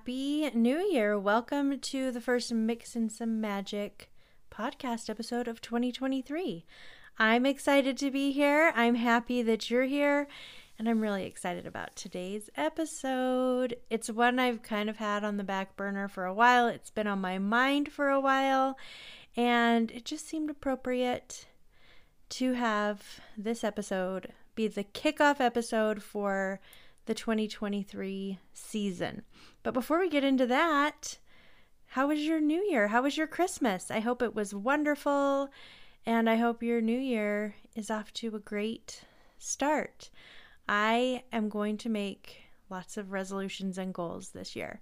Happy New Year. Welcome to the first Mix in Some Magic podcast episode of 2023. I'm excited to be here. I'm happy that you're here, and I'm really excited about today's episode. It's one I've kind of had on the back burner for a while, it's been on my mind for a while, and it just seemed appropriate to have this episode be the kickoff episode for the 2023 season. But before we get into that, how was your new year? How was your Christmas? I hope it was wonderful, and I hope your new year is off to a great start. I am going to make lots of resolutions and goals this year.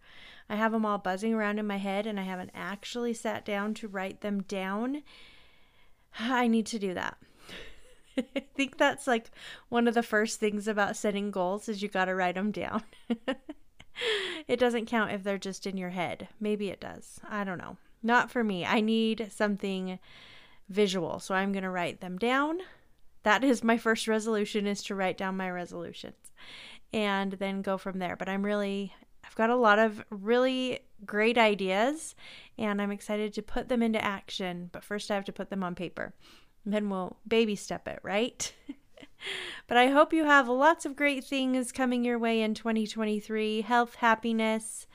I have them all buzzing around in my head, and I haven't actually sat down to write them down. I need to do that. I think that's like one of the first things about setting goals is you got to write them down. it doesn't count if they're just in your head. Maybe it does. I don't know. Not for me. I need something visual. So I'm going to write them down. That is my first resolution is to write down my resolutions and then go from there. But I'm really I've got a lot of really great ideas and I'm excited to put them into action, but first I have to put them on paper then we'll baby step it, right? but I hope you have lots of great things coming your way in 2023 health, happiness,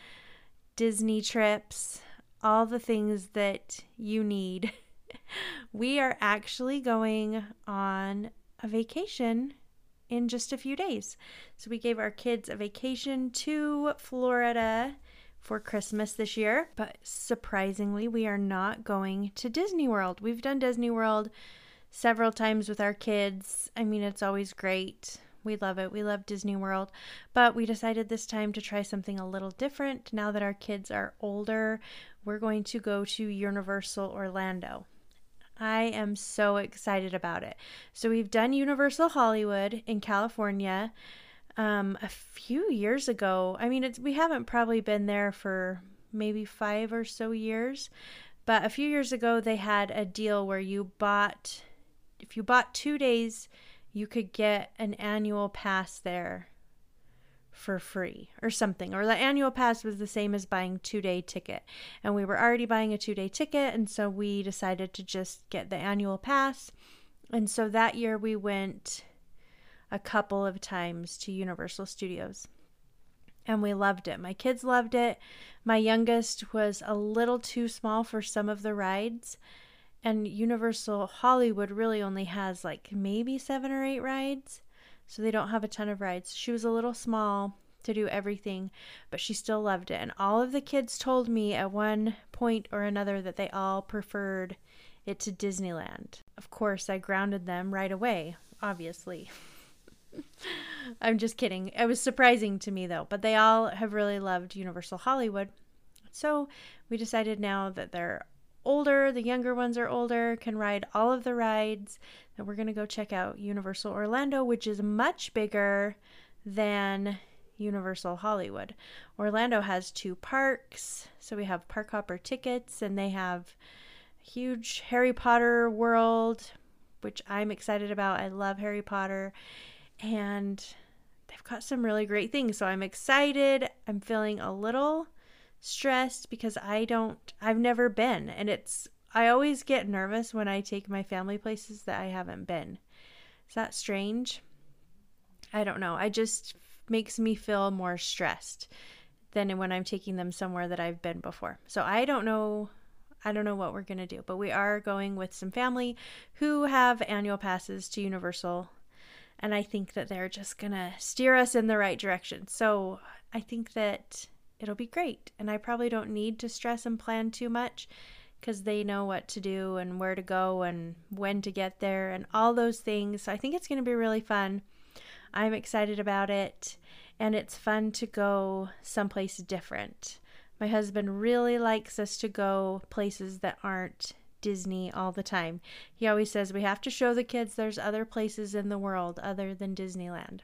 Disney trips, all the things that you need. we are actually going on a vacation in just a few days. So we gave our kids a vacation to Florida for Christmas this year, but surprisingly, we are not going to Disney World. We've done Disney World several times with our kids. I mean, it's always great. We love it. We love Disney World. But we decided this time to try something a little different. Now that our kids are older, we're going to go to Universal Orlando. I am so excited about it. So, we've done Universal Hollywood in California um, a few years ago. I mean, it's, we haven't probably been there for maybe five or so years, but a few years ago they had a deal where you bought, if you bought two days, you could get an annual pass there for free or something or the annual pass was the same as buying two day ticket and we were already buying a two day ticket and so we decided to just get the annual pass and so that year we went a couple of times to Universal Studios. And we loved it. My kids loved it. My youngest was a little too small for some of the rides. And Universal Hollywood really only has like maybe seven or eight rides. So they don't have a ton of rides. She was a little small to do everything, but she still loved it. And all of the kids told me at one point or another that they all preferred it to Disneyland. Of course, I grounded them right away, obviously. I'm just kidding. It was surprising to me though, but they all have really loved Universal Hollywood. So we decided now that they're older, the younger ones are older, can ride all of the rides, that we're going to go check out Universal Orlando, which is much bigger than Universal Hollywood. Orlando has two parks, so we have park hopper tickets, and they have huge Harry Potter world, which I'm excited about. I love Harry Potter and they've got some really great things. So I'm excited. I'm feeling a little stressed because I don't, I've never been. And it's, I always get nervous when I take my family places that I haven't been. Is that strange? I don't know. I just makes me feel more stressed than when I'm taking them somewhere that I've been before. So I don't know I don't know what we're going to do, but we are going with some family who have annual passes to Universal and I think that they're just going to steer us in the right direction. So I think that it'll be great. And I probably don't need to stress and plan too much because they know what to do and where to go and when to get there and all those things. So I think it's going to be really fun. I'm excited about it, and it's fun to go someplace different. My husband really likes us to go places that aren't Disney all the time. He always says we have to show the kids there's other places in the world other than Disneyland,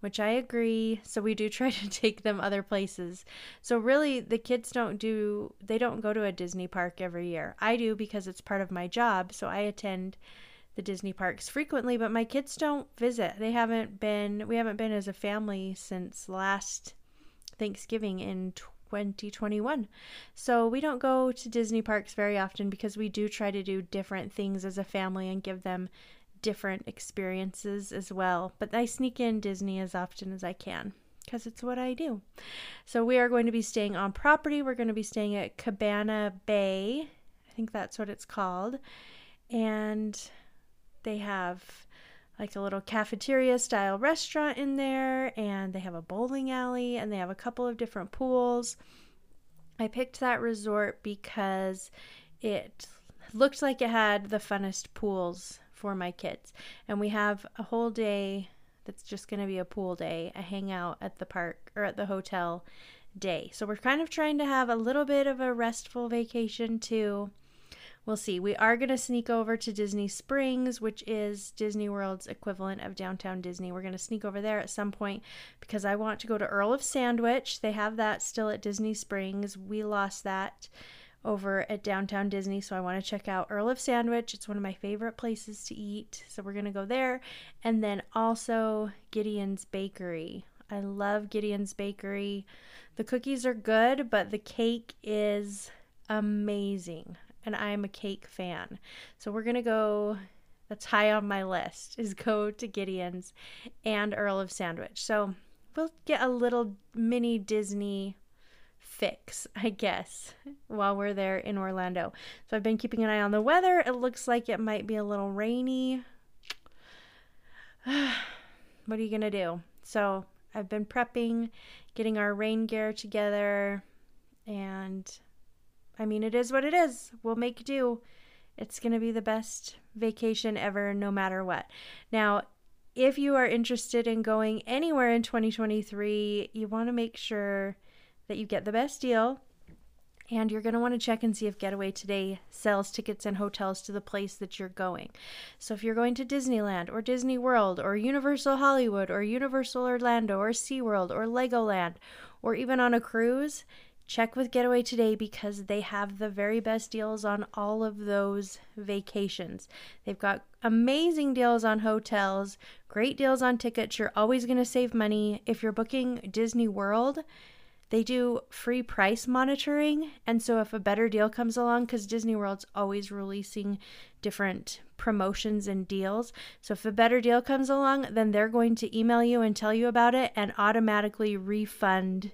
which I agree. So we do try to take them other places. So really, the kids don't do, they don't go to a Disney park every year. I do because it's part of my job. So I attend the Disney parks frequently, but my kids don't visit. They haven't been, we haven't been as a family since last Thanksgiving in 2021. So we don't go to Disney parks very often because we do try to do different things as a family and give them different experiences as well. But I sneak in Disney as often as I can because it's what I do. So we are going to be staying on property. We're going to be staying at Cabana Bay. I think that's what it's called. And they have like a little cafeteria style restaurant in there, and they have a bowling alley, and they have a couple of different pools. I picked that resort because it looked like it had the funnest pools for my kids. And we have a whole day that's just going to be a pool day, a hangout at the park or at the hotel day. So we're kind of trying to have a little bit of a restful vacation too. We'll see. We are going to sneak over to Disney Springs, which is Disney World's equivalent of downtown Disney. We're going to sneak over there at some point because I want to go to Earl of Sandwich. They have that still at Disney Springs. We lost that over at downtown Disney, so I want to check out Earl of Sandwich. It's one of my favorite places to eat, so we're going to go there. And then also Gideon's Bakery. I love Gideon's Bakery. The cookies are good, but the cake is amazing and I am a cake fan. So we're going to go that's high on my list is go to Gideon's and Earl of Sandwich. So we'll get a little mini Disney fix, I guess, while we're there in Orlando. So I've been keeping an eye on the weather. It looks like it might be a little rainy. what are you going to do? So I've been prepping, getting our rain gear together, and I mean, it is what it is. We'll make do. It's going to be the best vacation ever, no matter what. Now, if you are interested in going anywhere in 2023, you want to make sure that you get the best deal. And you're going to want to check and see if Getaway Today sells tickets and hotels to the place that you're going. So, if you're going to Disneyland or Disney World or Universal Hollywood or Universal Orlando or SeaWorld or Legoland or even on a cruise, check with Getaway today because they have the very best deals on all of those vacations. They've got amazing deals on hotels, great deals on tickets. You're always going to save money. If you're booking Disney World, they do free price monitoring. And so if a better deal comes along, because Disney World's always releasing different promotions and deals. So if a better deal comes along, then they're going to email you and tell you about it and automatically refund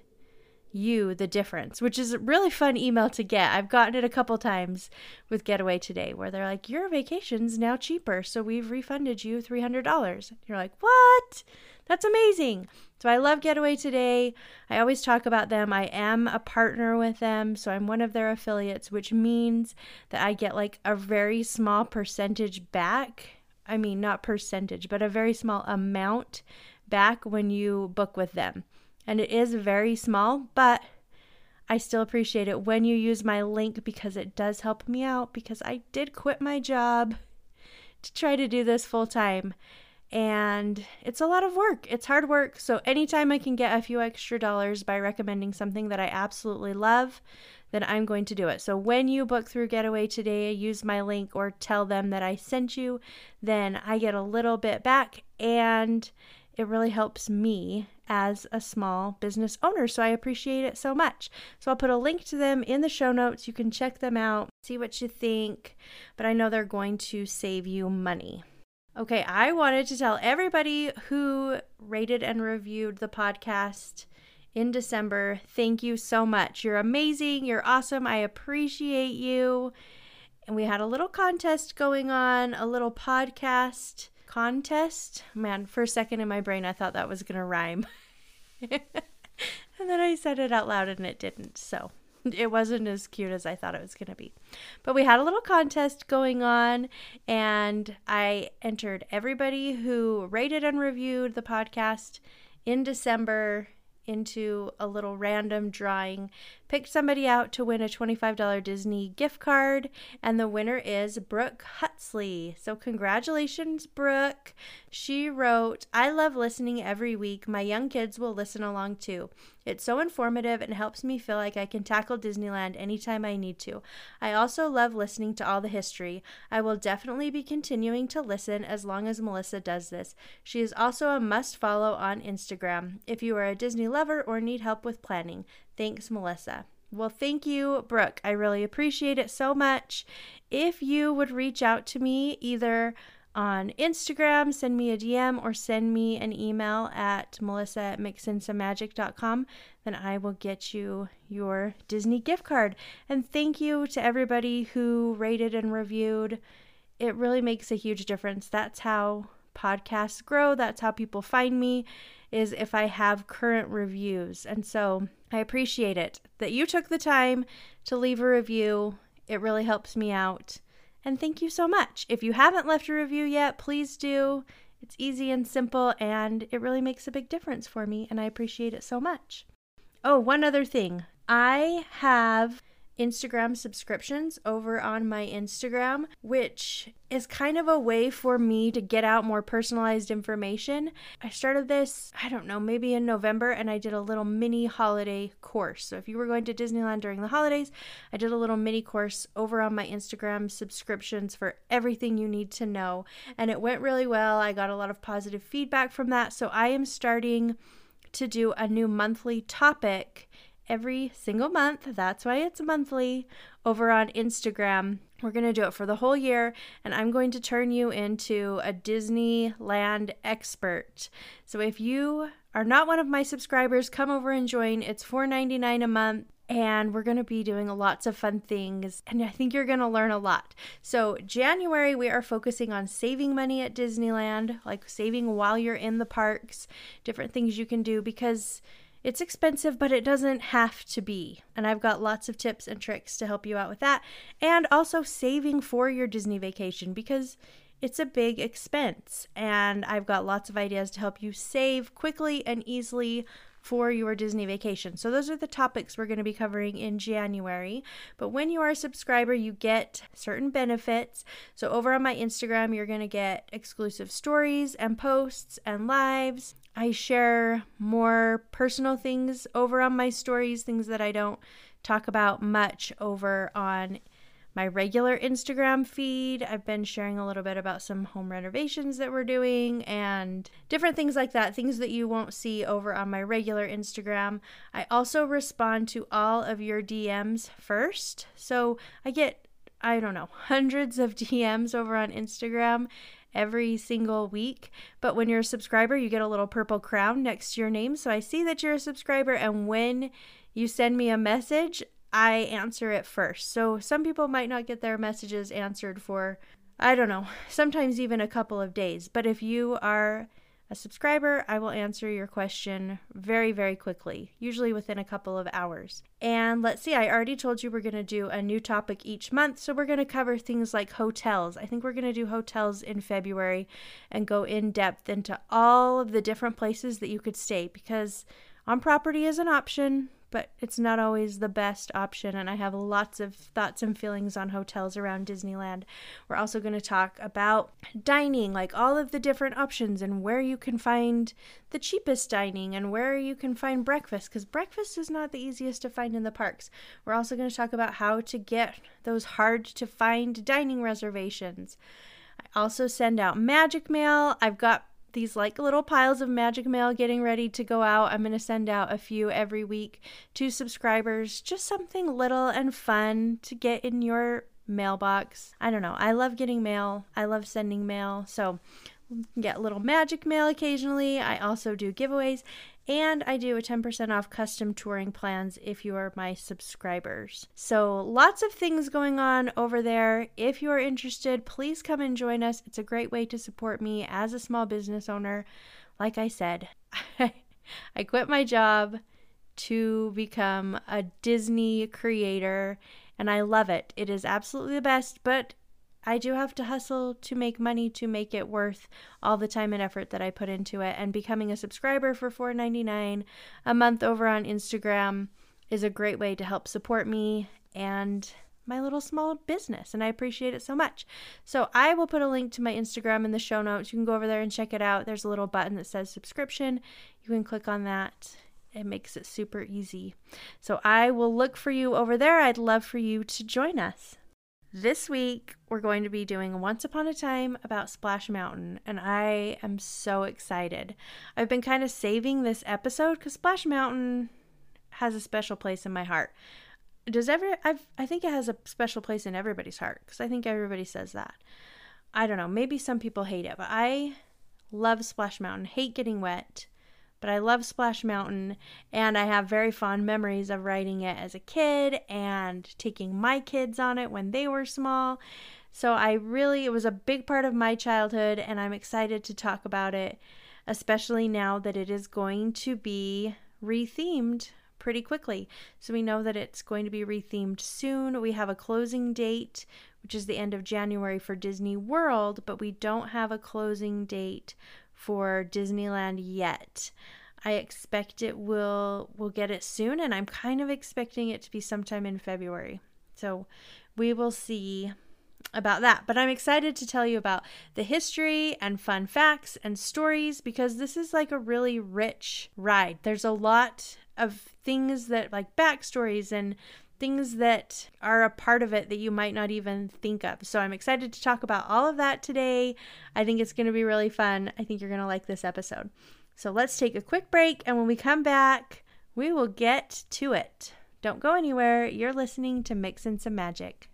you the difference, which is a really fun email to get. I've gotten it a couple times with Getaway Today where they're like, Your vacation's now cheaper, so we've refunded you $300. You're like, What? That's amazing. So I love Getaway Today. I always talk about them. I am a partner with them, so I'm one of their affiliates, which means that I get like a very small percentage back. I mean, not percentage, but a very small amount back when you book with them and it is very small, but I still appreciate it when you use my link because it does help me out because I did quit my job to try to do this full time. And it's a lot of work. It's hard work. So, anytime I can get a few extra dollars by recommending something that I absolutely love, then I'm going to do it. So, when you book through Getaway today, use my link or tell them that I sent you, then I get a little bit back and it really helps me as a small business owner. So I appreciate it so much. So I'll put a link to them in the show notes. You can check them out, see what you think, but I know they're going to save you money. Okay, I wanted to tell everybody who rated and reviewed the podcast in December thank you so much. You're amazing. You're awesome. I appreciate you. And we had a little contest going on, a little podcast contest. Man, for a second in my brain, I thought that was going to rhyme. and then I said it out loud and it didn't. So it wasn't as cute as I thought it was going to be. But we had a little contest going on, and I entered everybody who rated and reviewed the podcast in December into a little random drawing. Picked somebody out to win a $25 Disney gift card, and the winner is Brooke Hutsley. So, congratulations, Brooke. She wrote, I love listening every week. My young kids will listen along too. It's so informative and helps me feel like I can tackle Disneyland anytime I need to. I also love listening to all the history. I will definitely be continuing to listen as long as Melissa does this. She is also a must follow on Instagram if you are a Disney lover or need help with planning. Thanks, Melissa. Well, thank you, Brooke. I really appreciate it so much. If you would reach out to me either on Instagram, send me a DM or send me an email at melissa at mixinsomemagic.com, then I will get you your Disney gift card. And thank you to everybody who rated and reviewed. It really makes a huge difference. That's how podcasts grow. That's how people find me is if I have current reviews. And so I appreciate it that you took the time to leave a review. It really helps me out. And thank you so much. If you haven't left a review yet, please do. It's easy and simple, and it really makes a big difference for me, and I appreciate it so much. Oh, one other thing. I have Instagram subscriptions over on my Instagram, which is kind of a way for me to get out more personalized information. I started this, I don't know, maybe in November, and I did a little mini holiday course. So if you were going to Disneyland during the holidays, I did a little mini course over on my Instagram subscriptions for everything you need to know. And it went really well. I got a lot of positive feedback from that. So I am starting to do a new monthly topic every single month. That's why it's monthly over on Instagram. We're going to do it for the whole year, and I'm going to turn you into a Disneyland expert. So if you are not one of my subscribers, come over and join. It's $4.99 a month. And we're going to be doing lots of fun things, and I think you're going to learn a lot. So, January, we are focusing on saving money at Disneyland, like saving while you're in the parks, different things you can do because it's expensive, but it doesn't have to be. And I've got lots of tips and tricks to help you out with that. And also saving for your Disney vacation because it's a big expense. And I've got lots of ideas to help you save quickly and easily for your Disney vacation. So, those are the topics we're going to be covering in January. But when you are a subscriber, you get certain benefits. So, over on my Instagram, you're going to get exclusive stories and posts and lives. I share more personal things over on my stories, things that I don't talk about much over on my regular Instagram feed. I've been sharing a little bit about some home renovations that we're doing and different things like that, things that you won't see over on my regular Instagram. I also respond to all of your DMs first. So I get, I don't know, hundreds of DMs over on Instagram every single week. But when you're a subscriber, you get a little purple crown next to your name. So I see that you're a subscriber, and when you send me a message, I answer it first. So some people might not get their messages answered for, I don't know, sometimes even a couple of days. But if you are a subscriber, I will answer your question very, very quickly, usually within a couple of hours. And let's see, I already told you we're going to do a new topic each month. So we're going to cover things like hotels. I think we're going to do hotels in February and go in depth into all of the different places that you could stay because on property is an option, but it's not always the best option. And I have lots of thoughts and feelings on hotels around Disneyland. We're also going to talk about dining, like all of the different options and where you can find the cheapest dining and where you can find breakfast, because breakfast is not the easiest to find in the parks. We're also going to talk about how to get those hard to find dining reservations. I also send out magic mail. I've got these like little piles of magic mail getting ready to go out. I'm going to send out a few every week to subscribers, just something little and fun to get in your mailbox. I don't know. I love getting mail. I love sending mail. So, get a little magic mail occasionally. I also do giveaways and I do a 10% off custom touring plans if you are my subscribers. So, lots of things going on over there. If you are interested, please come and join us. It's a great way to support me as a small business owner. Like I said, I quit my job to become a Disney creator, and I love it. It is absolutely the best, but I do have to hustle to make money to make it worth all the time and effort that I put into it. And becoming a subscriber for $4.99 a month over on Instagram is a great way to help support me and my little small business and I appreciate it so much. So I will put a link to my Instagram in the show notes. You can go over there and check it out. There's a little button that says subscription. You can click on that. It makes it super easy. So I will look for you over there. I'd love for you to join us. This week, we're going to be doing Once Upon a Time about Splash Mountain, and I am so excited. I've been kind of saving this episode because Splash Mountain has a special place in my heart does ever I've I think it has a special place in everybody's heart because I think everybody says that. I don't know, maybe some people hate it, but I love Splash Mountain. Hate getting wet, but I love Splash Mountain and I have very fond memories of riding it as a kid and taking my kids on it when they were small. So I really it was a big part of my childhood and I'm excited to talk about it, especially now that it is going to be rethemed pretty quickly. So we know that it's going to be rethemed soon. We have a closing date, which is the end of January for Disney World, but we don't have a closing date for Disneyland yet. I expect it will we'll get it soon and I'm kind of expecting it to be sometime in February. So we will see about that. But I'm excited to tell you about the history and fun facts and stories because this is like a really rich ride. There's a lot of things that like backstories and things that are a part of it that you might not even think of. So I'm excited to talk about all of that today. I think it's going to be really fun. I think you're going to like this episode. So let's take a quick break, and when we come back, we will get to it. Don't go anywhere. You're listening to Mixin' Some Magic.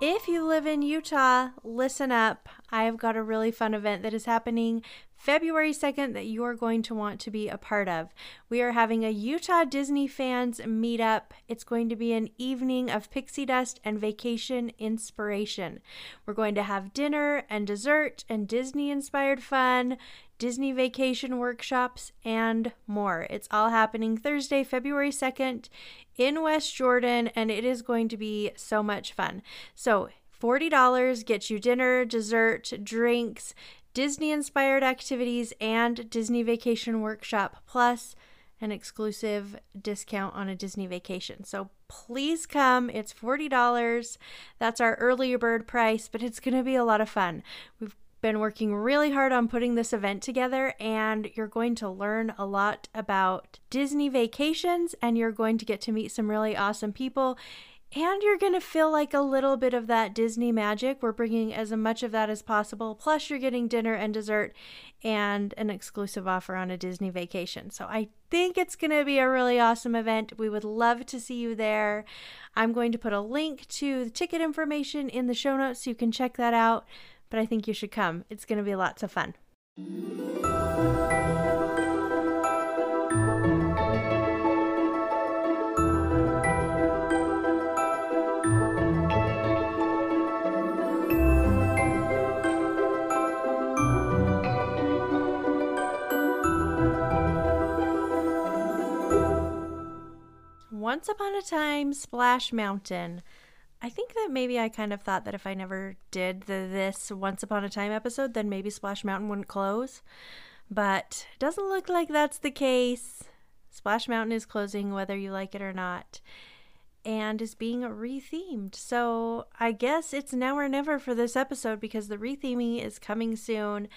If you live in Utah, listen up. I've got a really fun event that is happening February 2nd that you are going to want to be a part of. We are having a Utah Disney fans meetup. It's going to be an evening of pixie dust and vacation inspiration. We're going to have dinner and dessert and Disney inspired fun. Disney vacation workshops, and more. It's all happening Thursday, February 2nd in West Jordan, and it is going to be so much fun. So, $40 gets you dinner, dessert, drinks, Disney inspired activities, and Disney vacation workshop, plus an exclusive discount on a Disney vacation. So please come. It's $40. That's our earlier bird price, but it's going to be a lot of fun. We've been working really hard on putting this event together, and you're going to learn a lot about Disney vacations, and you're going to get to meet some really awesome people. And you're going to feel like a little bit of that Disney magic. We're bringing as much of that as possible. Plus, you're getting dinner and dessert and an exclusive offer on a Disney vacation. So, I think it's going to be a really awesome event. We would love to see you there. I'm going to put a link to the ticket information in the show notes so you can check that out but I think you should come. It's going to be lots of fun. Once upon a time, Splash Mountain I think that maybe I kind of thought that if I never did the this Once Upon a Time episode, then maybe Splash Mountain wouldn't close. But doesn't look like that's the case. Splash Mountain is closing whether you like it or not and is being rethemed. So I guess it's now or never for this episode because the retheming is coming soon.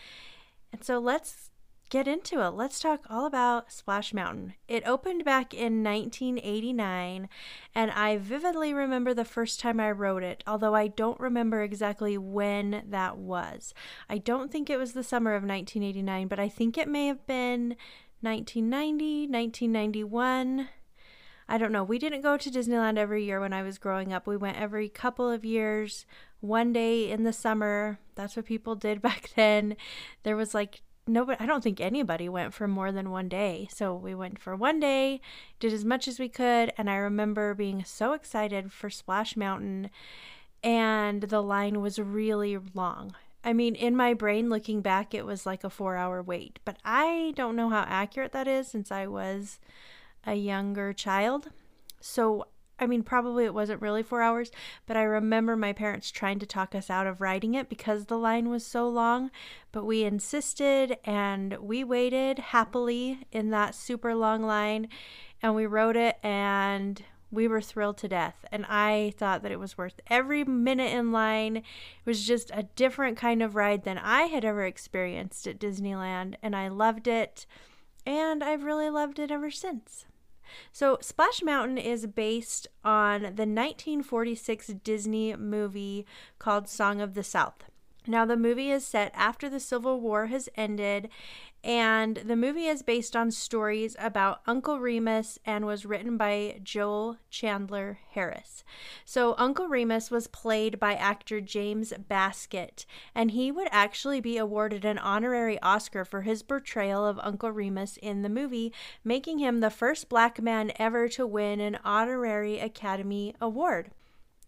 And so let's get into it. Let's talk all about Splash Mountain. It opened back in 1989, and I vividly remember the first time I rode it, although I don't remember exactly when that was. I don't think it was the summer of 1989, but I think it may have been 1990, 1991. I don't know. We didn't go to Disneyland every year when I was growing up. We went every couple of years, one day in the summer. That's what people did back then. There was like nobody I don't think anybody went for more than one day. So we went for one day, did as much as we could, and I remember being so excited for Splash Mountain and the line was really long. I mean, in my brain looking back it was like a 4-hour wait, but I don't know how accurate that is since I was a younger child. So I mean, probably it wasn't really four hours, but I remember my parents trying to talk us out of riding it because the line was so long. But we insisted and we waited happily in that super long line and we rode it and we were thrilled to death. And I thought that it was worth every minute in line. It was just a different kind of ride than I had ever experienced at Disneyland, and I loved it. And I've really loved it ever since. So, Splash Mountain is based on the 1946 Disney movie called Song of the South. Now, the movie is set after the Civil War has ended, and the movie is based on stories about Uncle Remus and was written by Joel Chandler Harris. So, Uncle Remus was played by actor James Baskett, and he would actually be awarded an honorary Oscar for his portrayal of Uncle Remus in the movie, making him the first black man ever to win an honorary Academy Award.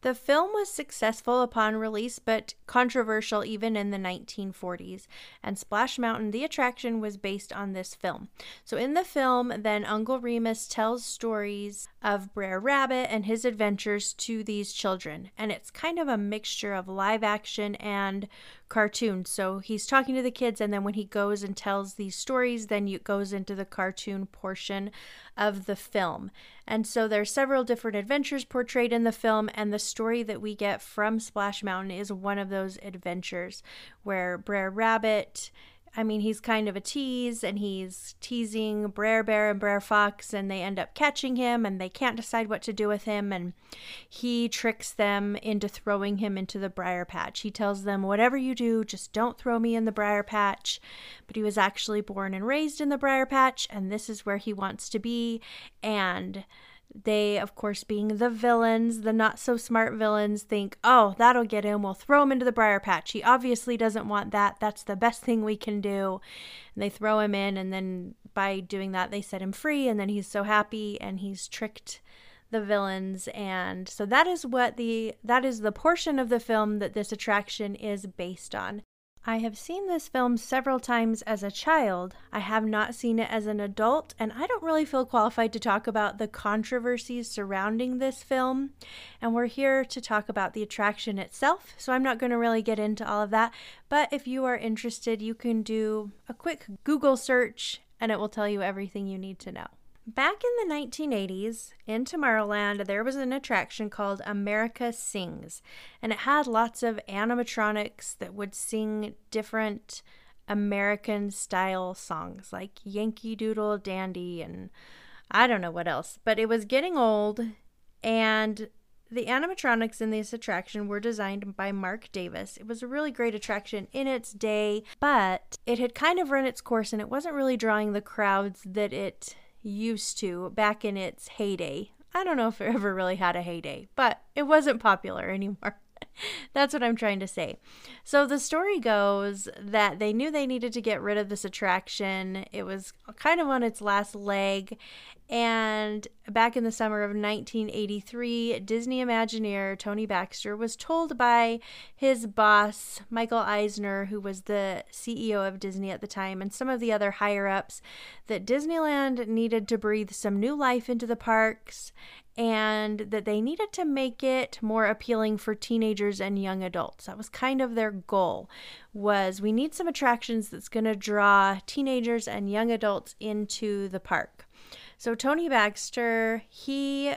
The film was successful upon release, but controversial even in the 1940s. And Splash Mountain, the attraction, was based on this film. So, in the film, then Uncle Remus tells stories of Brer Rabbit and his adventures to these children. And it's kind of a mixture of live action and cartoon. So he's talking to the kids, and then when he goes and tells these stories, then it goes into the cartoon portion of the film. And so there's several different adventures portrayed in the film, and the story that we get from Splash Mountain is one of those adventures where Brer Rabbit I mean, he's kind of a tease and he's teasing Brer Bear and Brer Fox, and they end up catching him and they can't decide what to do with him. And he tricks them into throwing him into the briar patch. He tells them, Whatever you do, just don't throw me in the briar patch. But he was actually born and raised in the briar patch, and this is where he wants to be. And they, of course, being the villains, the not so smart villains, think, oh, that'll get him. We'll throw him into the briar patch. He obviously doesn't want that. That's the best thing we can do. And they throw him in, and then by doing that, they set him free. And then he's so happy and he's tricked the villains and so that is what the that is the portion of the film that this attraction is based on I have seen this film several times as a child. I have not seen it as an adult, and I don't really feel qualified to talk about the controversies surrounding this film. And we're here to talk about the attraction itself, so I'm not going to really get into all of that. But if you are interested, you can do a quick Google search and it will tell you everything you need to know. Back in the 1980s, in Tomorrowland, there was an attraction called America Sings, and it had lots of animatronics that would sing different American style songs like Yankee Doodle Dandy and I don't know what else. But it was getting old, and the animatronics in this attraction were designed by Marc Davis. It was a really great attraction in its day, but it had kind of run its course and it wasn't really drawing the crowds that it used to back in its heyday. I don't know if it ever really had a heyday, but it wasn't popular anymore. That's what I'm trying to say. So the story goes that they knew they needed to get rid of this attraction. It was kind of on its last leg. And back in the summer of 1983, Disney Imagineer Tony Baxter was told by his boss, Michael Eisner, who was the CEO of Disney at the time, and some of the other higher ups, that Disneyland needed to breathe some new life into the parks and that they needed to make it more appealing for teenagers and young adults. That was kind of their goal was we need some attractions that's going to draw teenagers and young adults into the park. So Tony Baxter, he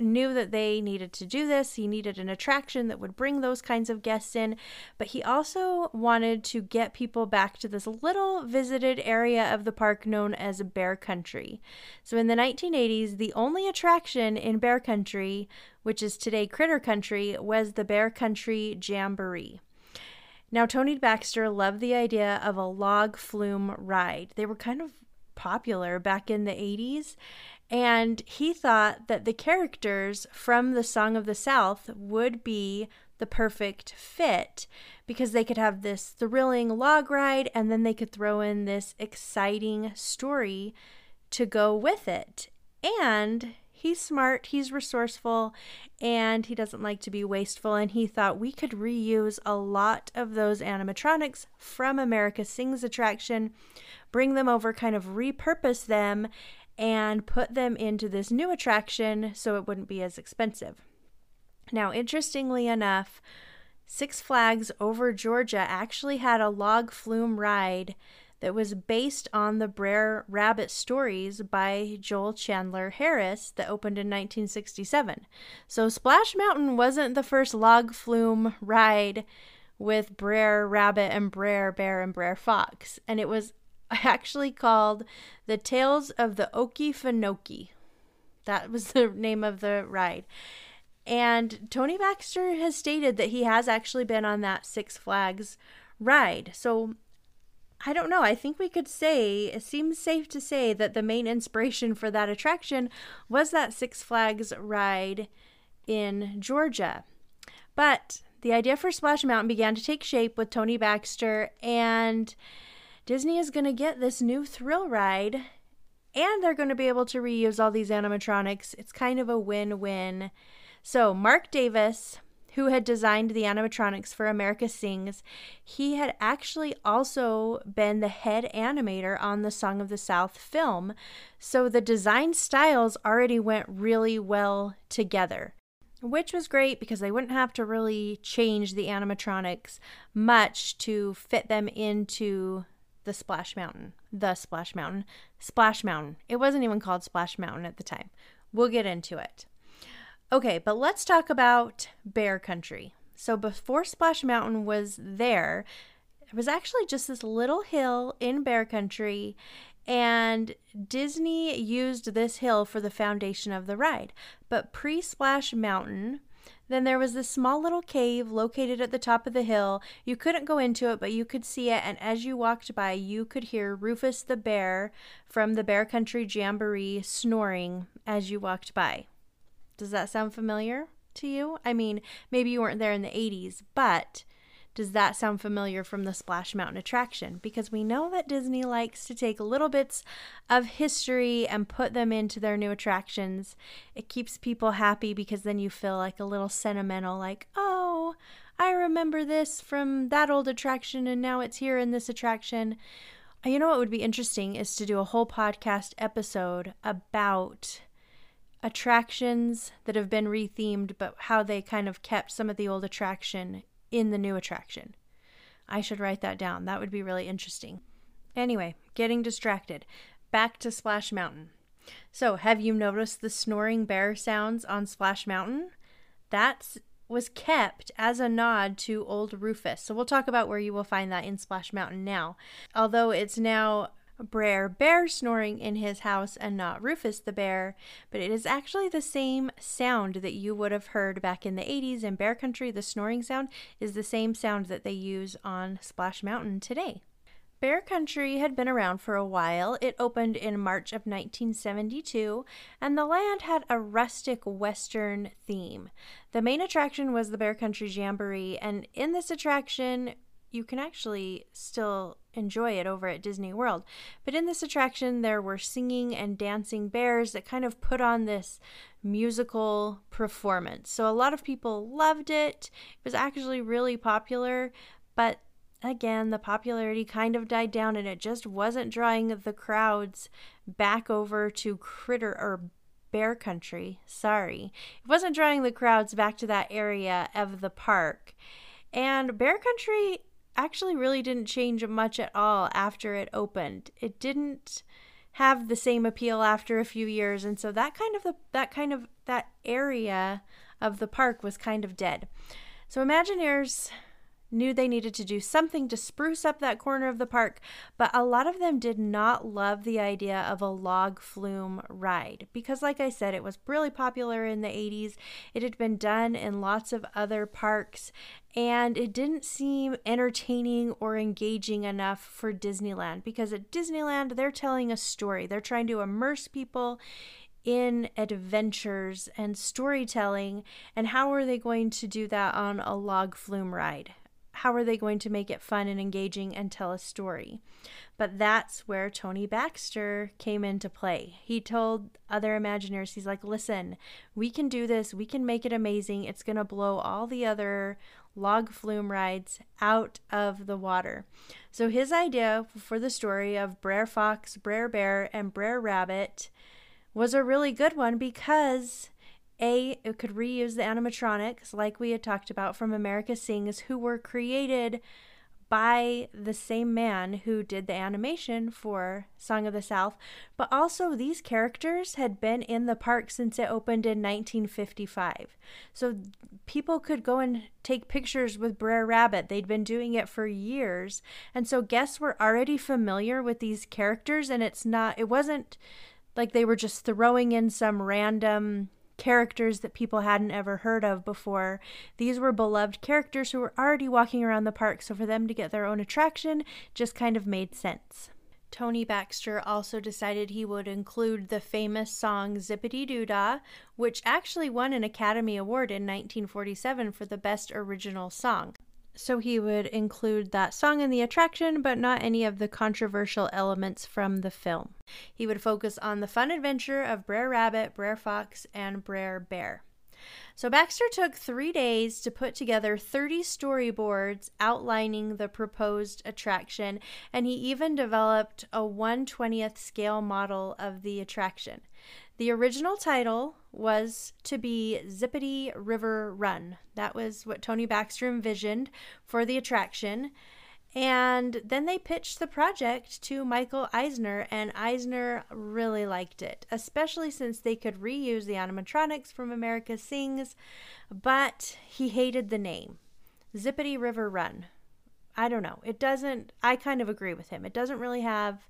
knew that they needed to do this. He needed an attraction that would bring those kinds of guests in, but he also wanted to get people back to this little visited area of the park known as Bear Country. So in the 1980s, the only attraction in Bear Country, which is today Critter Country, was the Bear Country Jamboree. Now, Tony Baxter loved the idea of a log flume ride. They were kind of popular back in the 80s and he thought that the characters from the Song of the South would be the perfect fit because they could have this thrilling log ride and then they could throw in this exciting story to go with it. And he's smart, he's resourceful, and he doesn't like to be wasteful. And he thought we could reuse a lot of those animatronics from America Sings attraction, bring them over, kind of repurpose them, and put them into this new attraction so it wouldn't be as expensive. Now, interestingly enough, Six Flags over Georgia actually had a log flume ride that was based on the Brer Rabbit stories by Joel Chandler Harris that opened in 1967. So Splash Mountain wasn't the first log flume ride with Brer Rabbit and Brer Bear and Brer Fox, and it was actually called The Tales of the Okefenokee. That was the name of the ride. And Tony Baxter has stated that he has actually been on that Six Flags ride. So I don't know. I think we could say, it seems safe to say that the main inspiration for that attraction was that Six Flags ride in Georgia. But the idea for Splash Mountain began to take shape with Tony Baxter, and Disney is going to get this new thrill ride, and they're going to be able to reuse all these animatronics. It's kind of a win win. So, Marc Davis who had designed the animatronics for America Sings, he had actually also been the head animator on the Song of the South film. So the design styles already went really well together. Which was great because they wouldn't have to really change the animatronics much to fit them into the Splash Mountain. The Splash Mountain. Splash Mountain. It wasn't even called Splash Mountain at the time. We'll get into it. Okay, but let's talk about Bear Country. So before Splash Mountain was there, it was actually just this little hill in Bear Country, and Disney used this hill for the foundation of the ride. But pre Splash Mountain, then there was this small little cave located at the top of the hill. You couldn't go into it, but you could see it. And as you walked by, you could hear Rufus the bear from the Bear Country Jamboree snoring as you walked by. Does that sound familiar to you? I mean, maybe you weren't there in the 80s, but does that sound familiar from the Splash Mountain attraction? Because we know that Disney likes to take little bits of history and put them into their new attractions. It keeps people happy because then you feel like a little sentimental, like, oh, I remember this from that old attraction and now it's here in this attraction. You know what would be interesting is to do a whole podcast episode about attractions that have been rethemed, but how they kind of kept some of the old attraction in the new attraction. I should write that down. That would be really interesting. Anyway, getting distracted. Back to Splash Mountain. So, have you noticed the snoring bear sounds on Splash Mountain? That was kept as a nod to old Rufus. So, we'll talk about where you will find that in Splash Mountain now. Although it's now Brer Bear snoring in his house and not Rufus the bear, but it is actually the same sound that you would have heard back in the 80s in Bear Country. The snoring sound is the same sound that they use on Splash Mountain today. Bear Country had been around for a while. It opened in March of 1972, and the land had a rustic western theme. The main attraction was the Bear Country Jamboree, and in this attraction, you can actually still enjoy it over at Disney World. But in this attraction, there were singing and dancing bears that kind of put on this musical performance. So a lot of people loved it. It was actually really popular, but again, the popularity kind of died down and it just wasn't drawing the crowds back over to Critter or Bear Country. Sorry. It wasn't drawing the crowds back to that area of the park. And Bear Country actually really didn't change much at all after it opened. It didn't have the same appeal after a few years and so that kind of the that kind of that area of the park was kind of dead. So Imagineers knew they needed to do something to spruce up that corner of the park, but a lot of them did not love the idea of a log flume ride because, like I said, it was really popular in the 80s. It had been done in lots of other parks, and it didn't seem entertaining or engaging enough for Disneyland because at Disneyland, they're telling a story, they're trying to immerse people in adventures and storytelling and how are they going to do that on a log flume ride how are they going to make it fun and engaging and tell a story? But that's where Tony Baxter came into play. He told other Imagineers, he's like, listen, we can do this. We can make it amazing. It's going to blow all the other log flume rides out of the water. So his idea for the story of Brer Fox, Brer Bear, and Brer Rabbit was a really good one because a it could reuse the animatronics like we had talked about from America Sings who were created by the same man who did the animation for Song of the South, but also these characters had been in the park since it opened in 1955. So people could go and take pictures with Brer Rabbit. They'd been doing it for years. And so guests were already familiar with these characters and it's not it wasn't like they were just throwing in some random characters that people hadn't ever heard of before. These were beloved characters who were already walking around the park, so for them to get their own attraction just kind of made sense. Tony Baxter also decided he would include the famous song Zippity Doo Dah, which actually won an Academy Award in 1947 for the Best Original Song. So he would include that song in the attraction, but not any of the controversial elements from the film. He would focus on the fun adventure of Brer Rabbit, Brer Fox, and Brer Bear. So Baxter took three days to put together 30 storyboards outlining the proposed attraction, and he even developed a 120th scale model of the attraction. The original title was to be Zippity River Run. That was what Tony Baxter envisioned for the attraction. And then they pitched the project to Michael Eisner, and Eisner really liked it, especially since they could reuse the animatronics from America Sings, but he hated the name Zippity River Run. I don't know. It doesn't, I kind of agree with him. It doesn't really have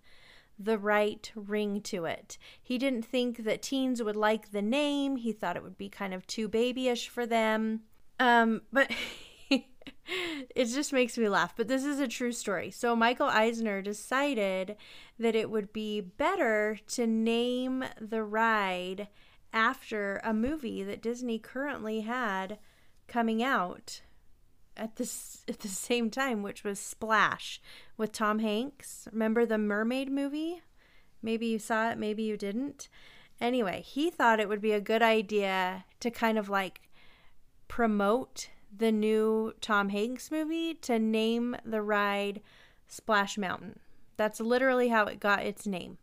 the right ring to it. He didn't think that teens would like the name. He thought it would be kind of too babyish for them. Um, but it just makes me laugh. But this is a true story. So Michael Eisner decided that it would be better to name the ride after a movie that Disney currently had coming out at this at the same time, which was Splash with Tom Hanks. Remember the mermaid movie? Maybe you saw it, maybe you didn't. Anyway, he thought it would be a good idea to kind of like promote the new Tom Hanks movie to name the ride Splash Mountain. That's literally how it got its name.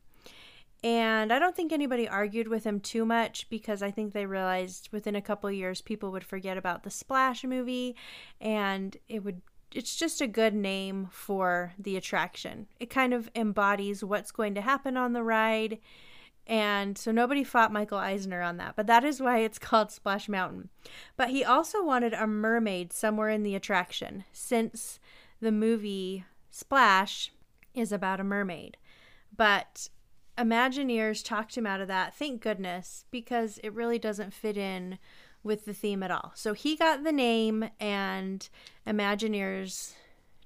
And I don't think anybody argued with him too much because I think they realized within a couple years people would forget about the Splash movie and it would it's just a good name for the attraction. It kind of embodies what's going to happen on the ride. And so nobody fought Michael Eisner on that, but that is why it's called Splash Mountain. But he also wanted a mermaid somewhere in the attraction since the movie Splash is about a mermaid. But Imagineers talked him out of that. Thank goodness, because it really doesn't fit in with the theme at all. So he got the name, and Imagineers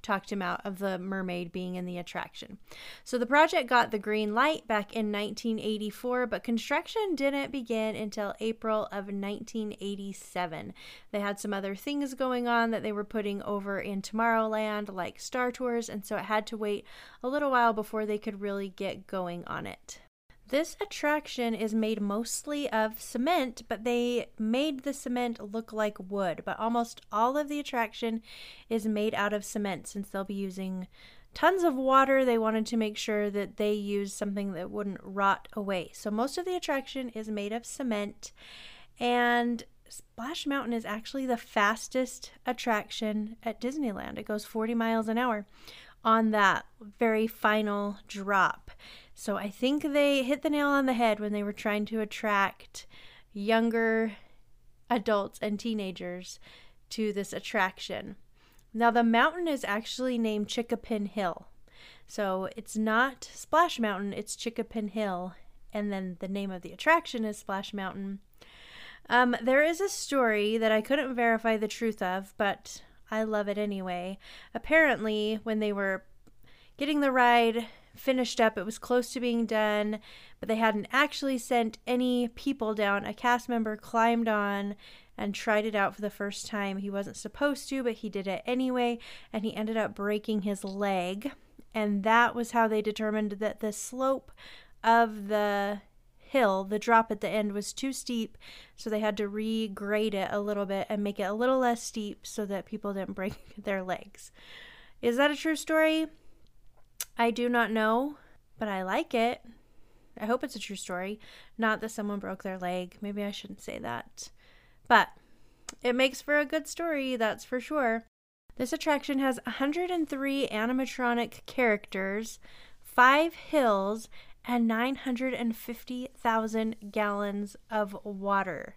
talked him out of the mermaid being in the attraction. So the project got the green light back in 1984, but construction didn't begin until April of 1987. They had some other things going on that they were putting over in Tomorrowland, like Star Tours, and so it had to wait a little while before they could really get going on it. This attraction is made mostly of cement, but they made the cement look like wood. But almost all of the attraction is made out of cement since they'll be using tons of water. They wanted to make sure that they used something that wouldn't rot away. So most of the attraction is made of cement. And Splash Mountain is actually the fastest attraction at Disneyland. It goes 40 miles an hour on that very final drop. So I think they hit the nail on the head when they were trying to attract younger adults and teenagers to this attraction. Now, the mountain is actually named Chick-A-Pin Hill. So it's not Splash Mountain, it's Chick-A-Pin Hill. And then the name of the attraction is Splash Mountain. Um, there is a story that I couldn't verify the truth of, but I love it anyway. Apparently, when they were getting the ride finished up. It was close to being done, but they hadn't actually sent any people down. A cast member climbed on and tried it out for the first time. He wasn't supposed to, but he did it anyway, and he ended up breaking his leg. And that was how they determined that the slope of the hill, the drop at the end was too steep, so they had to regrade it a little bit and make it a little less steep so that people didn't break their legs. Is that a true story? I do not know, but I like it. I hope it's a true story. Not that someone broke their leg. Maybe I shouldn't say that. But it makes for a good story, that's for sure. This attraction has 103 animatronic characters, five hills, and 950,000 gallons of water.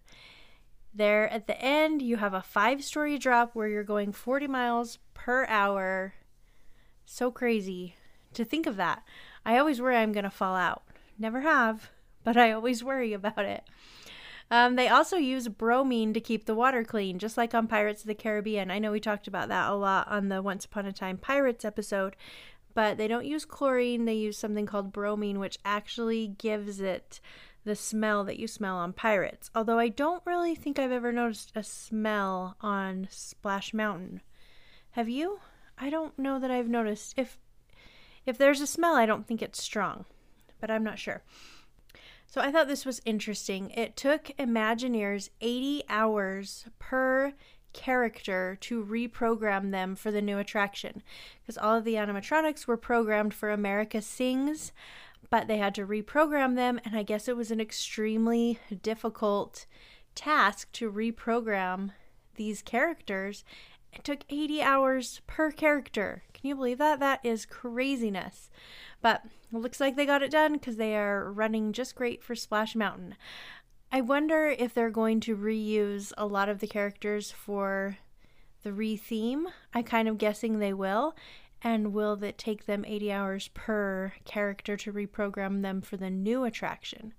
There at the end, you have a five story drop where you're going 40 miles per hour. So crazy to think of that. I always worry I'm going to fall out. Never have, but I always worry about it. Um, they also use bromine to keep the water clean, just like on Pirates of the Caribbean. I know we talked about that a lot on the Once Upon a Time Pirates episode, but they don't use chlorine. They use something called bromine, which actually gives it the smell that you smell on Pirates. Although I don't really think I've ever noticed a smell on Splash Mountain. Have you? I don't know that I've noticed. If if there's a smell, I don't think it's strong, but I'm not sure. So I thought this was interesting. It took Imagineers 80 hours per character to reprogram them for the new attraction because all of the animatronics were programmed for America Sings, but they had to reprogram them, and I guess it was an extremely difficult task to reprogram these characters. It took 80 hours per character. Can you believe that? That is craziness. But it looks like they got it done because they are running just great for Splash Mountain. I wonder if they're going to reuse a lot of the characters for the re-theme. I kind of guessing they will. And will that take them 80 hours per character to reprogram them for the new attraction?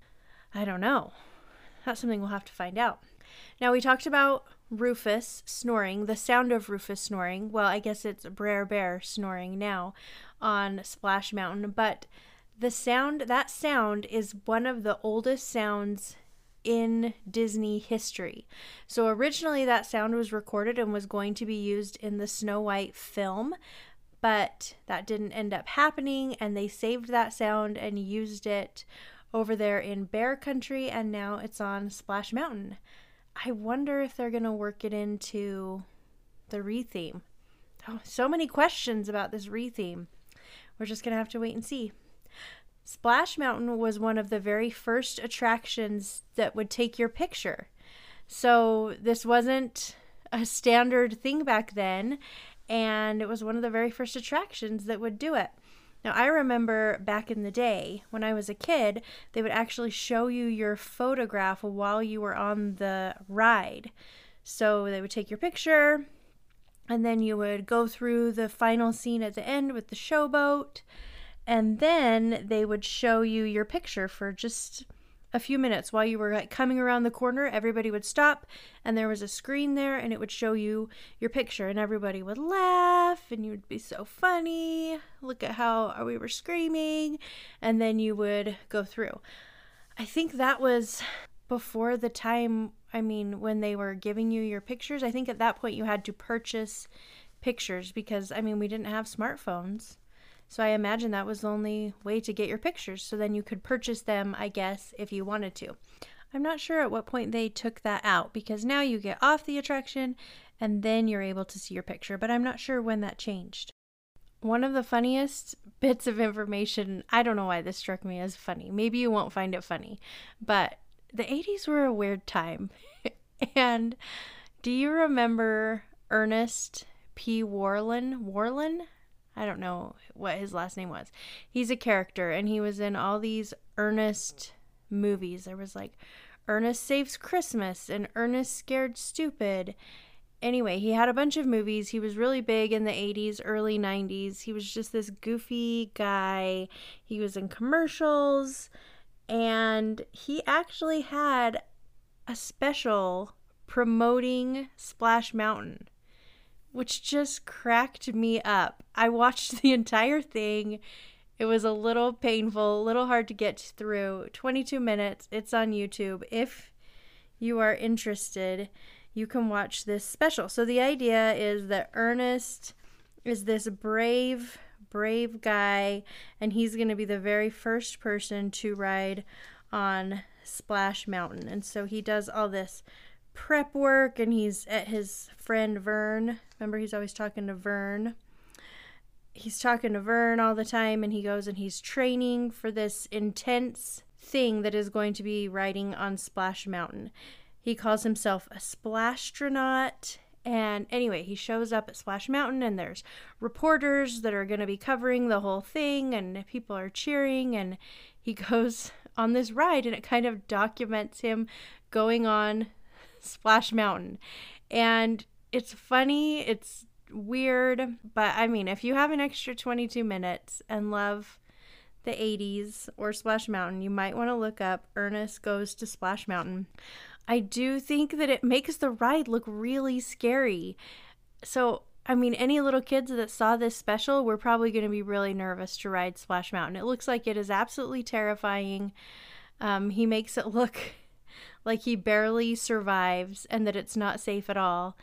I don't know. That's something we'll have to find out. Now, we talked about Rufus snoring, the sound of Rufus snoring. Well, I guess it's Brer Bear snoring now on Splash Mountain, but the sound, that sound is one of the oldest sounds in Disney history. So originally that sound was recorded and was going to be used in the Snow White film, but that didn't end up happening and they saved that sound and used it over there in Bear Country and now it's on Splash Mountain. I wonder if they're going to work it into the re-theme. Oh, so many questions about this re-theme. We're just going to have to wait and see. Splash Mountain was one of the very first attractions that would take your picture. So this wasn't a standard thing back then, and it was one of the very first attractions that would do it. Now, I remember back in the day when I was a kid, they would actually show you your photograph while you were on the ride. So they would take your picture, and then you would go through the final scene at the end with the showboat and then they would show you your picture for just a few minutes. While you were like coming around the corner everybody would stop and there was a screen there and it would show you your picture and everybody would laugh and you would be so funny. Look at how we were screaming and then you would go through. I think that was before the time i mean when they were giving you your pictures. I think at that point you had to purchase pictures because i mean we didn't have smartphones so I imagine that was the only way to get your pictures. So then you could purchase them, I guess, if you wanted to. I'm not sure at what point they took that out because now you get off the attraction and then you're able to see your picture, but I'm not sure when that changed. One of the funniest bits of information, I don't know why this struck me as funny. Maybe you won't find it funny, but the 80s were a weird time. and do you remember Ernest P. Worland? Worland? I don't know what his last name was. He's a character and he was in all these Ernest movies. There was like Ernest Saves Christmas and Ernest Scared Stupid. Anyway, he had a bunch of movies. He was really big in the 80s, early 90s. He was just this goofy guy. He was in commercials and he actually had a special promoting Splash Mountain which just cracked me up. I watched the entire thing. It was a little painful, a little hard to get through. 22 minutes. It's on YouTube. If you are interested, you can watch this special. So the idea is that Ernest is this brave, brave guy, and he's going to be the very first person to ride on Splash Mountain. And so he does all this prep work and he's at his friend Vern. Remember, he's always talking to Vern. He's talking to Vern all the time and he goes and he's training for this intense thing that is going to be riding on Splash Mountain. He calls himself a splastronaut. And anyway, he shows up at Splash Mountain, and there's reporters that are going to be covering the whole thing, and people are cheering. And he goes on this ride, and it kind of documents him going on Splash Mountain. And it's funny, it's weird, but I mean, if you have an extra 22 minutes and love the 80s or Splash Mountain, you might want to look up Ernest Goes to Splash Mountain. I do think that it makes the ride look really scary. So, I mean, any little kids that saw this special were probably going to be really nervous to ride Splash Mountain. It looks like it is absolutely terrifying. Um, he makes it look like he barely survives and that it's not safe at all.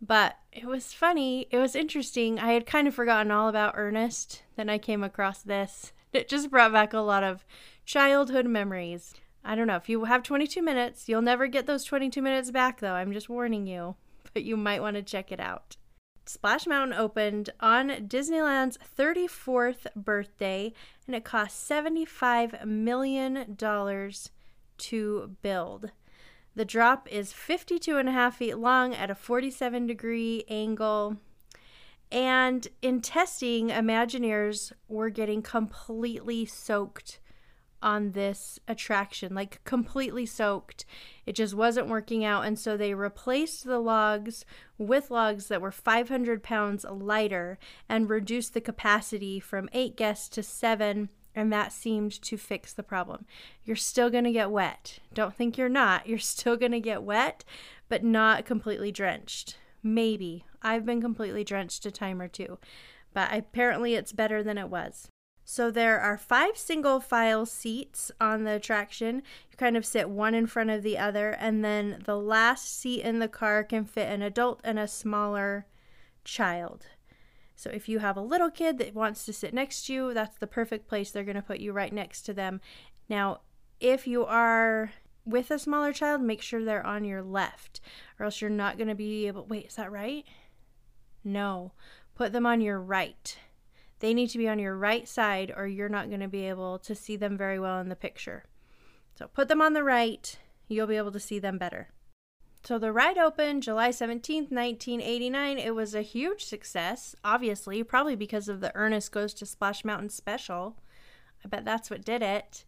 But it was funny. It was interesting. I had kind of forgotten all about Ernest. Then I came across this. It just brought back a lot of childhood memories. I don't know. If you have 22 minutes, you'll never get those 22 minutes back, though. I'm just warning you. But you might want to check it out. Splash Mountain opened on Disneyland's 34th birthday, and it cost $75 million to build. The drop is 52 and a half feet long at a 47 degree angle. And in testing, Imagineers were getting completely soaked on this attraction, like completely soaked. It just wasn't working out. And so they replaced the logs with logs that were 500 pounds lighter and reduced the capacity from eight guests to seven. And that seemed to fix the problem. You're still going to get wet. Don't think you're not. You're still going to get wet, but not completely drenched. Maybe. I've been completely drenched a time or two, but apparently it's better than it was. So there are five single file seats on the attraction. You kind of sit one in front of the other, and then the last seat in the car can fit an adult and a smaller child. So if you have a little kid that wants to sit next to you, that's the perfect place. They're going to put you right next to them. Now, if you are with a smaller child, make sure they're on your left, or else you're not going to be able. Wait, is that right? No. Put them on your right. They need to be on your right side or you're not going to be able to see them very well in the picture. So put them on the right, you'll be able to see them better. So the ride opened July 17th, 1989. It was a huge success, obviously, probably because of the Ernest Goes to Splash Mountain special. I bet that's what did it.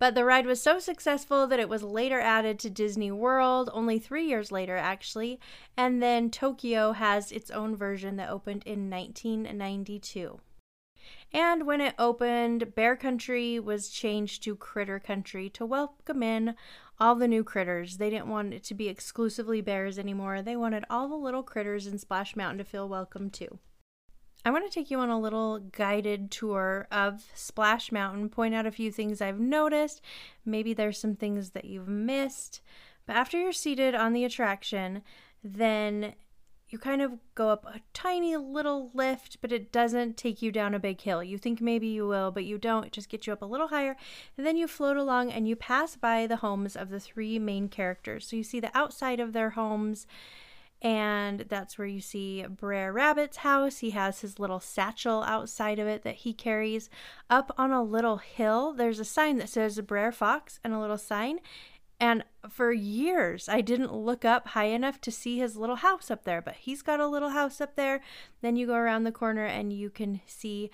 But the ride was so successful that it was later added to Disney World, only three years later, actually. And then Tokyo has its own version that opened in 1992. And when it opened, Bear Country was changed to Critter Country to welcome in all the new critters. They didn't want it to be exclusively bears anymore. They wanted all the little critters in Splash Mountain to feel welcome too. I want to take you on a little guided tour of Splash Mountain, point out a few things I've noticed. Maybe there's some things that you've missed. But after you're seated on the attraction, then you kind of go up a tiny little lift, but it doesn't take you down a big hill. You think maybe you will, but you don't. It just gets you up a little higher. And then you float along and you pass by the homes of the three main characters. So you see the outside of their homes, and that's where you see Brer Rabbit's house. He has his little satchel outside of it that he carries. Up on a little hill, there's a sign that says Brer Fox and a little sign. And for years, I didn't look up high enough to see his little house up there, but he's got a little house up there. Then you go around the corner and you can see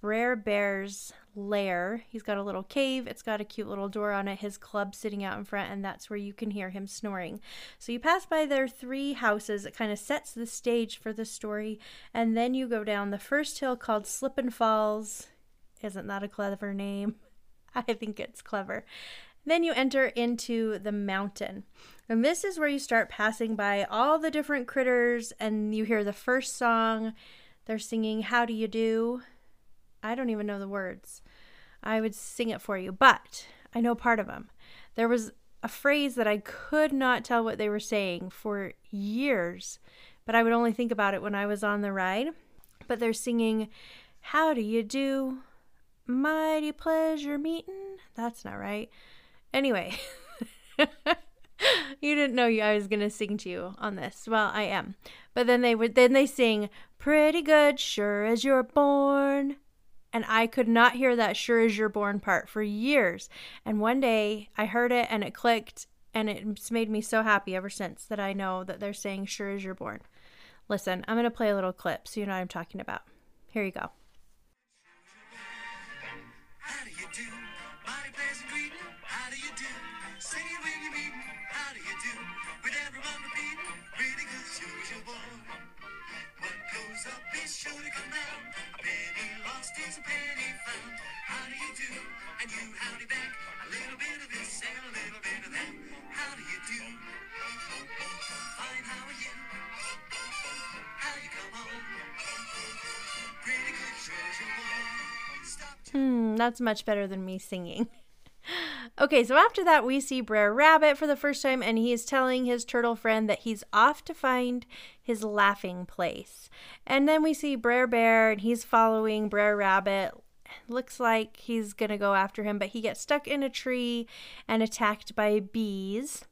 Brer Bear's lair. He's got a little cave. It's got a cute little door on it, his club sitting out in front, and that's where you can hear him snoring. So you pass by their three houses. It kind of sets the stage for the story. And then you go down the first hill called Slippin' Falls. Isn't that a clever name? I think it's clever. Then you enter into the mountain. And this is where you start passing by all the different critters, and you hear the first song. They're singing, How Do You Do? I don't even know the words. I would sing it for you, but I know part of them. There was a phrase that I could not tell what they were saying for years, but I would only think about it when I was on the ride. But they're singing, How do you do? Mighty pleasure meeting. That's not right. Anyway, you didn't know I was to sing to you on this. Well, I am. But then they would then they sing pretty good sure as you're born. And I could not hear that sure as you're born part for years. And one day I heard it and it clicked and it's made me so happy ever since that I know that they're saying sure as you're born. Listen, I'm to play a little clip so you know what I'm talking about. Here you go. And you howdy back. A little bit of this and a little bit of that. How do you do? Fine, how are you? How you come on? Pretty good, sure as you're Hmm, that's much better than me singing. Okay, so after that, we see Brer Rabbit for the first time, and he is telling his turtle friend that he's off to find his laughing place. And then we see Brer Bear, and he's following Brer Rabbit looks like he's to go after him, but he gets stuck in a tree and attacked by bees.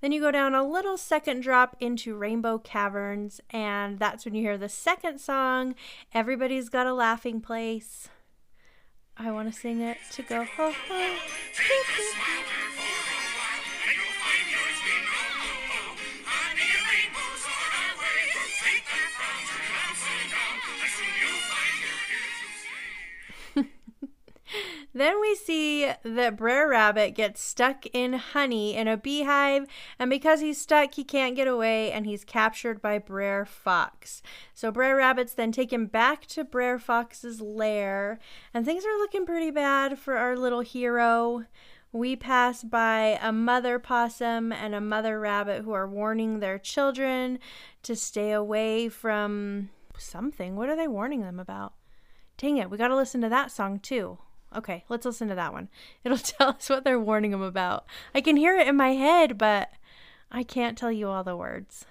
Then you go down a little second drop into Rainbow Caverns, and that's when you hear the second song. Everybody's got a laughing place. I want to sing it to go. Ho, ho. Then we see that Brer Rabbit gets stuck in honey in a beehive, and because he's stuck, he can't get away, and he's captured by Brer Fox. So Brer Rabbit's then taken back to Brer Fox's lair, and things are looking pretty bad for our little hero. We pass by a mother possum and a mother rabbit who are warning their children to stay away from something. What are they warning them about? Dang it, we got to listen to that song too. Okay, let's listen to that one. It'll tell us what they're warning him about. I can hear it in my head, but I can't tell you all the words.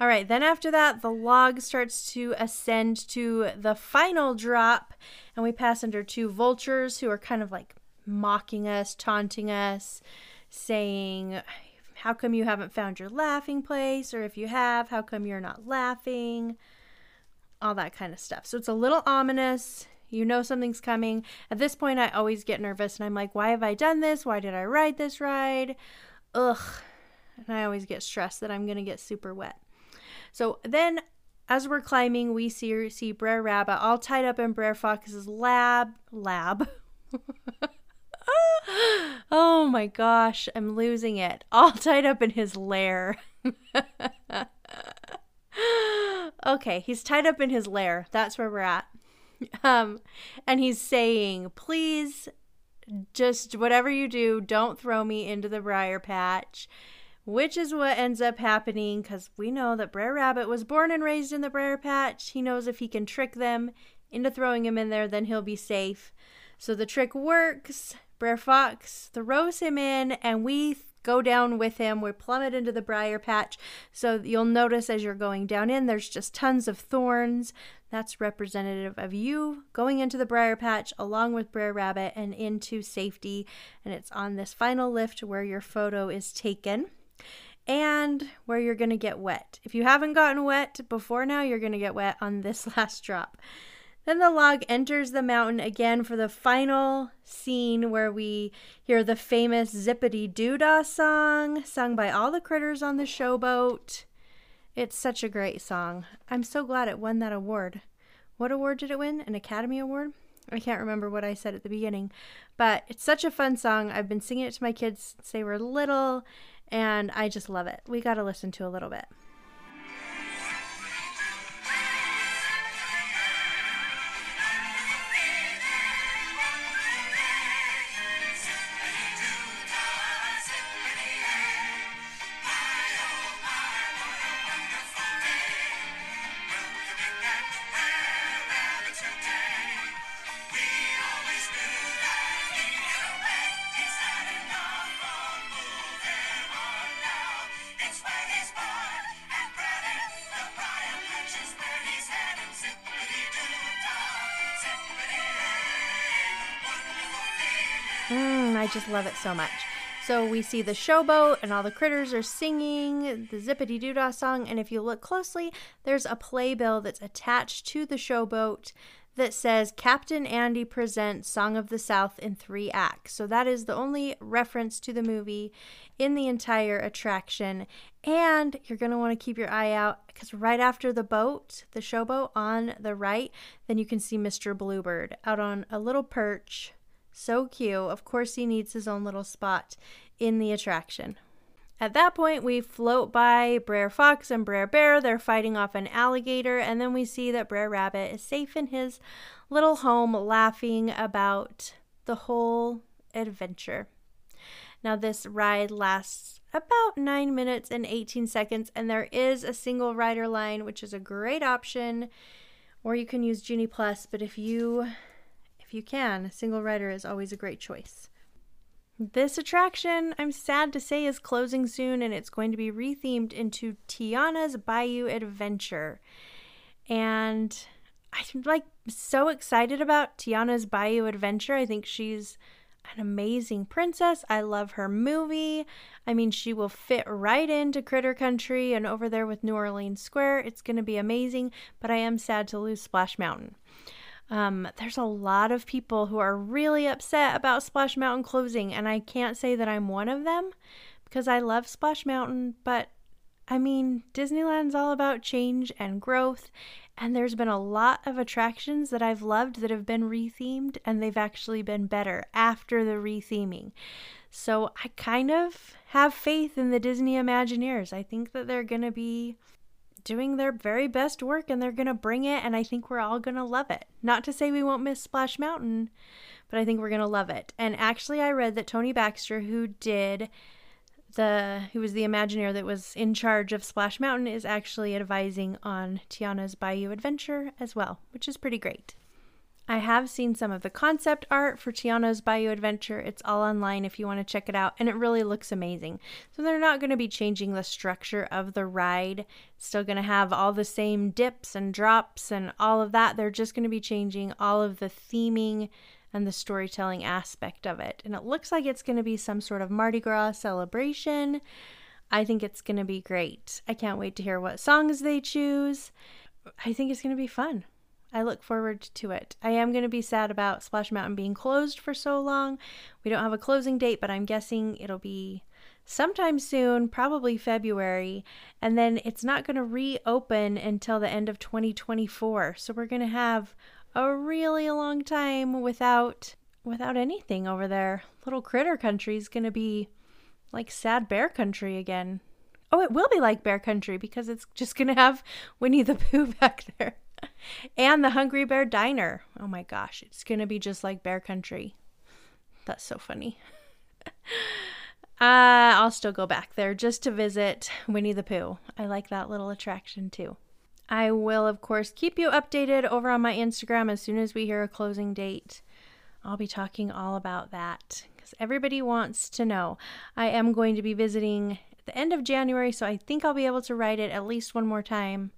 All right, then after that, the log starts to ascend to the final drop, and we pass under two vultures who are kind of like mocking us, taunting us, saying, How come you haven't found your laughing place? Or if you have, how come you're not laughing? All that kind of stuff. So it's a little ominous. You know something's coming. At this point, I always get nervous and I'm like, Why have I done this? Why did I ride this ride? Ugh. And I always get stressed that I'm going to get super wet. So then as we're climbing, we see see Brer Rabbit all tied up in Brer Fox's lab lab. oh my gosh, I'm losing it. All tied up in his lair. okay, he's tied up in his lair. That's where we're at. Um, and he's saying, "Please, just whatever you do, don't throw me into the briar patch." Which is what ends up happening because we know that Brer Rabbit was born and raised in the Briar Patch. He knows if he can trick them into throwing him in there, then he'll be safe. So the trick works. Brer Fox throws him in, and we go down with him. We plummet into the briar patch. So you'll notice as you're going down in, there's just tons of thorns. That's representative of you going into the briar patch along with Brer Rabbit and into safety. And it's on this final lift where your photo is taken and where you're going to get wet. If you haven't gotten wet before now, you're going to get wet on this last drop. Then the log enters the mountain again for the final scene where we hear the famous Zippity Doo Dah song, sung by all the critters on the showboat. It's such a great song. I'm so glad it won that award. What award did it win? An Academy Award? I can't remember what I said at the beginning, but it's such a fun song. I've been singing it to my kids since they were little, and I just love it. We got to listen to a little bit. Mm, I just love it so much. So we see the showboat and all the critters are singing the Zippity Doo Dah song. And if you look closely, there's a playbill that's attached to the showboat that says Captain Andy presents Song of the South in three acts. So that is the only reference to the movie in the entire attraction. And you're going to want to keep your eye out because right after the boat, the showboat on the right, then you can see Mr. Bluebird out on a little perch so cute. Of course, he needs his own little spot in the attraction. At that point, we float by Brer Fox and Brer Bear. They're fighting off an alligator, and then we see that Brer Rabbit is safe in his little home, laughing about the whole adventure. Now, this ride lasts about 9 minutes and 18 seconds, and there is a single rider line, which is a great option, or you can use Genie Plus, but if you if you can, a single rider is always a great choice. This attraction, I'm sad to say, is closing soon and it's going to be rethemed into Tiana's Bayou Adventure. And I'm like so excited about Tiana's Bayou Adventure. I think she's an amazing princess. I love her movie. I mean, she will fit right into Critter Country and over there with New Orleans Square. It's going to be amazing, but I am sad to lose Splash Mountain. Um, there's a lot of people who are really upset about Splash Mountain closing, and I can't say that I'm one of them because I love Splash Mountain, but I mean, Disneyland's all about change and growth, and there's been a lot of attractions that I've loved that have been rethemed, and they've actually been better after the retheming. So I kind of have faith in the Disney Imagineers. I think that they're going to be doing their very best work and they're going to bring it and I think we're all going to love it. Not to say we won't miss Splash Mountain, but I think we're going to love it. And actually I read that Tony Baxter who did the who was the Imagineer that was in charge of Splash Mountain is actually advising on Tiana's Bayou Adventure as well, which is pretty great. I have seen some of the concept art for Tiana's Bayou Adventure. It's all online if you want to check it out, and it really looks amazing. So they're not going to be changing the structure of the ride. It's still going to have all the same dips and drops and all of that. They're just going to be changing all of the theming and the storytelling aspect of it. And it looks like it's going to be some sort of Mardi Gras celebration. I think it's going to be great. I can't wait to hear what songs they choose. I think it's going to be fun. I look forward to it. I am going to be sad about Splash Mountain being closed for so long. We don't have a closing date, but I'm guessing it'll be sometime soon, probably February, and then it's not going to reopen until the end of 2024. So we're going to have a really long time without without anything over there. Little critter country is going to be like sad bear country again. Oh, it will be like bear country because it's just going to have Winnie the Pooh back there and the Hungry Bear Diner. Oh my gosh, it's going to be just like Bear Country. That's so funny. uh, I'll still go back there just to visit Winnie the Pooh. I like that little attraction too. I will, of course, keep you updated over on my Instagram as soon as we hear a closing date. I'll be talking all about that because everybody wants to know. I am going to be visiting at the end of January, so I think I'll be able to ride it at least one more time,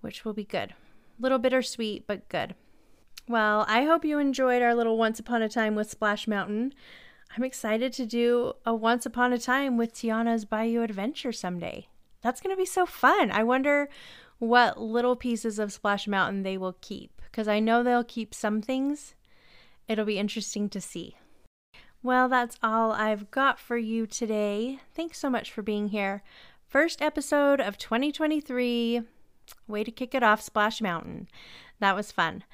which will be good little bittersweet, but good. Well, I hope you enjoyed our little Once Upon a Time with Splash Mountain. I'm excited to do a Once Upon a Time with Tiana's Bayou Adventure someday. That's going to be so fun. I wonder what little pieces of Splash Mountain they will keep because I know they'll keep some things. It'll be interesting to see. Well, that's all I've got for you today. Thanks so much for being here. First episode of 2023. Way to kick it off, Splash Mountain. That was fun.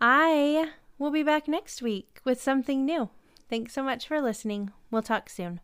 I will be back next week with something new. Thanks so much for listening. We'll talk soon.